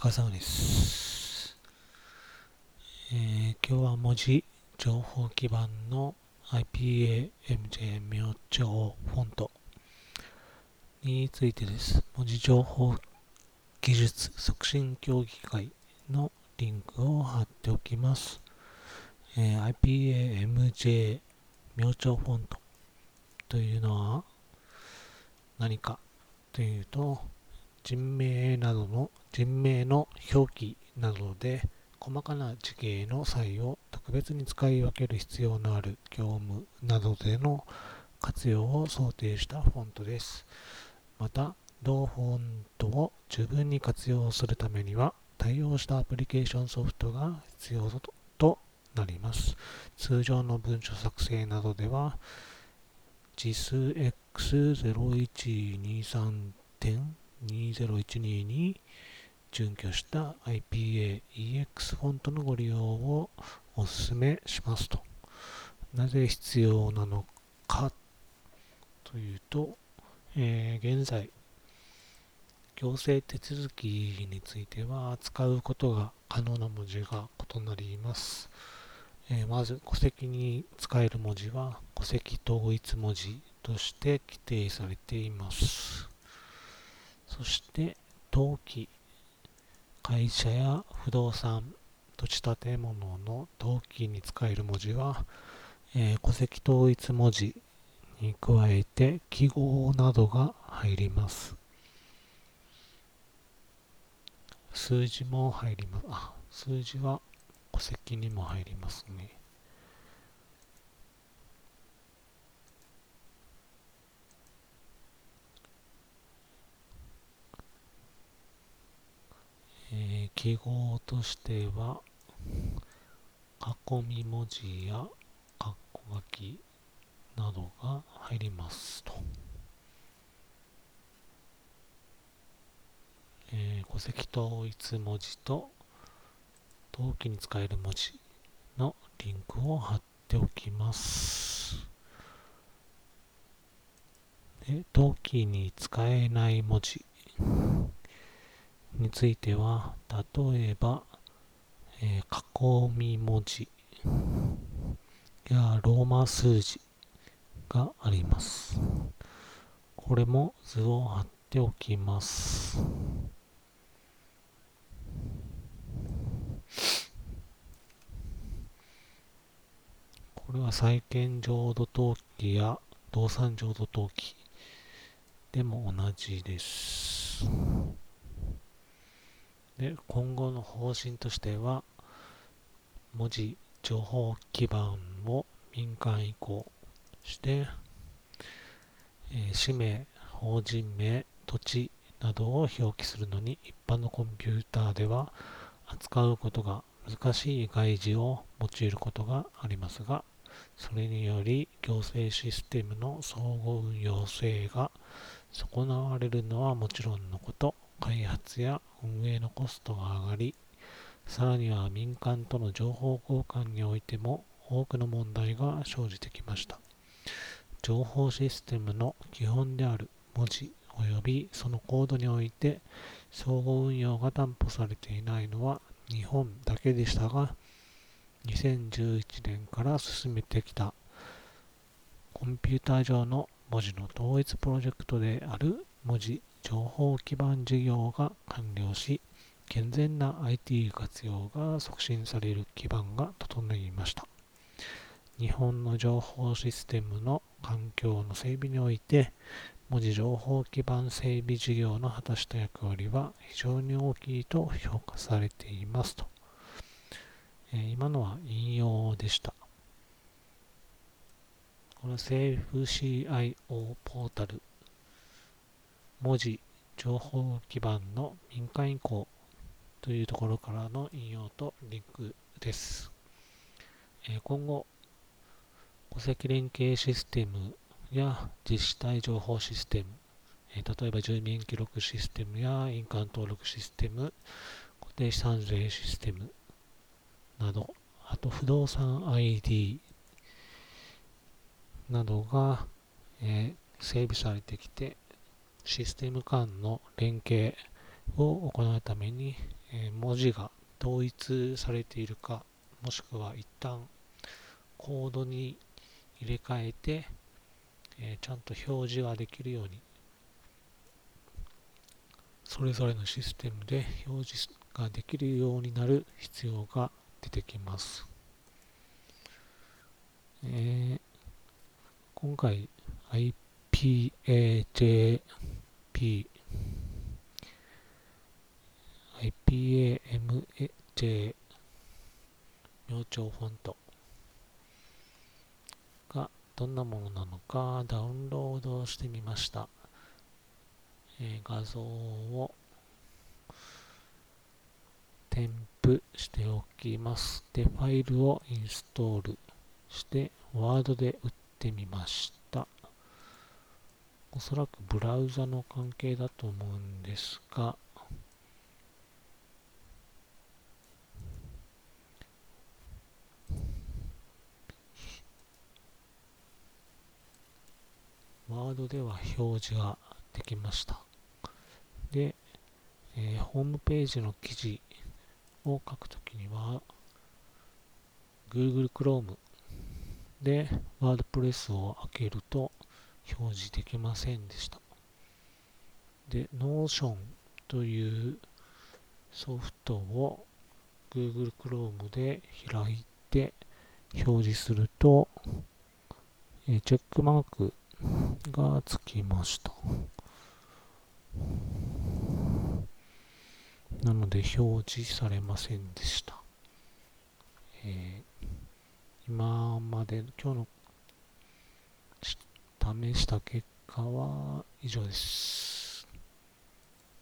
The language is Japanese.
疲れ様です。えー今日は文字情報基盤の IPAMJ 明朝フォントについてです。文字情報技術促進協議会のリンクを貼っておきます。えー IPAMJ 明朝フォントというのは何かというと、人名などの人名の表記などで細かな字形の際を特別に使い分ける必要のある業務などでの活用を想定したフォントです。また、同フォントを十分に活用するためには対応したアプリケーションソフトが必要となります。通常の文書作成などでは字数 x0123. 2012に準拠した IPA-EX フォントのご利用をお勧めしますと。なぜ必要なのかというと、えー現在、行政手続きについては扱うことが可能な文字が異なります。えーまず、戸籍に使える文字は戸籍統一文字として規定されています。そして、登記、会社や不動産、土地建物の登記に使える文字は、えー戸籍統一文字に加えて記号などが入ります。数字も入ります。あ、数字は戸籍にも入りますね。えー記号としては、囲み文字や括弧書きなどが入りますと。えー戸籍統一文字と登記に使える文字のリンクを貼っておきます。で登記に使えない文字については、例えば、えー囲み文字やローマ数字があります。これも図を貼っておきます。これは債権浄土登記や動産浄土登記でも同じです。で、今後の方針としては、文字情報基盤を民間移行して、えー氏名、法人名、土地などを表記するのに一般のコンピューターでは扱うことが難しい外事を用いることがありますが、それにより行政システムの相互運用性が損なわれるのはもちろんのこと、開発や運営のコストが上がり、さらには民間との情報交換においても多くの問題が生じてきました。情報システムの基本である文字及びそのコードにおいて相互運用が担保されていないのは日本だけでしたが、2011年から進めてきたコンピューター上の文字の統一プロジェクトである文字情報基盤事業が完了し、健全な IT 活用が促進される基盤が整いました。日本の情報システムの環境の整備において、文字情報基盤整備事業の果たした役割は非常に大きいと評価されていますと。えー今のは引用でした。この政府 CIO ポータル文字情報基盤の民間移行というところからの引用とリンクです。え今後、戸籍連携システムや自治体情報システム、え例えば住民記録システムや印鑑登録システム、固定資産税システムなど、あと不動産 ID などが、え整備されてきて、システム間の連携を行うために、え文字が統一されているか、もしくは一旦コードに入れ替えて、えちゃんと表示ができるように、それぞれのシステムで表示ができるようになる必要が出てきます。えー、今回 IPAJP IPAMJ 明朝フォント。がどんなものなのかダウンロードしてみました、えー、画像を添付しておきます。でファイルをインストールしてワードで打ってみました。おそらくブラウザの関係だと思うんですがワードでは表示ができました。で、えー、ホームページの記事を書くときには、Google Chrome で WordPress を開けると表示できませんでした。で、Notion というソフトを Google Chrome で開いて表示すると、えチェックマークがつきました。なので表示されませんでした。えー、今まで今日の試した結果は以上です。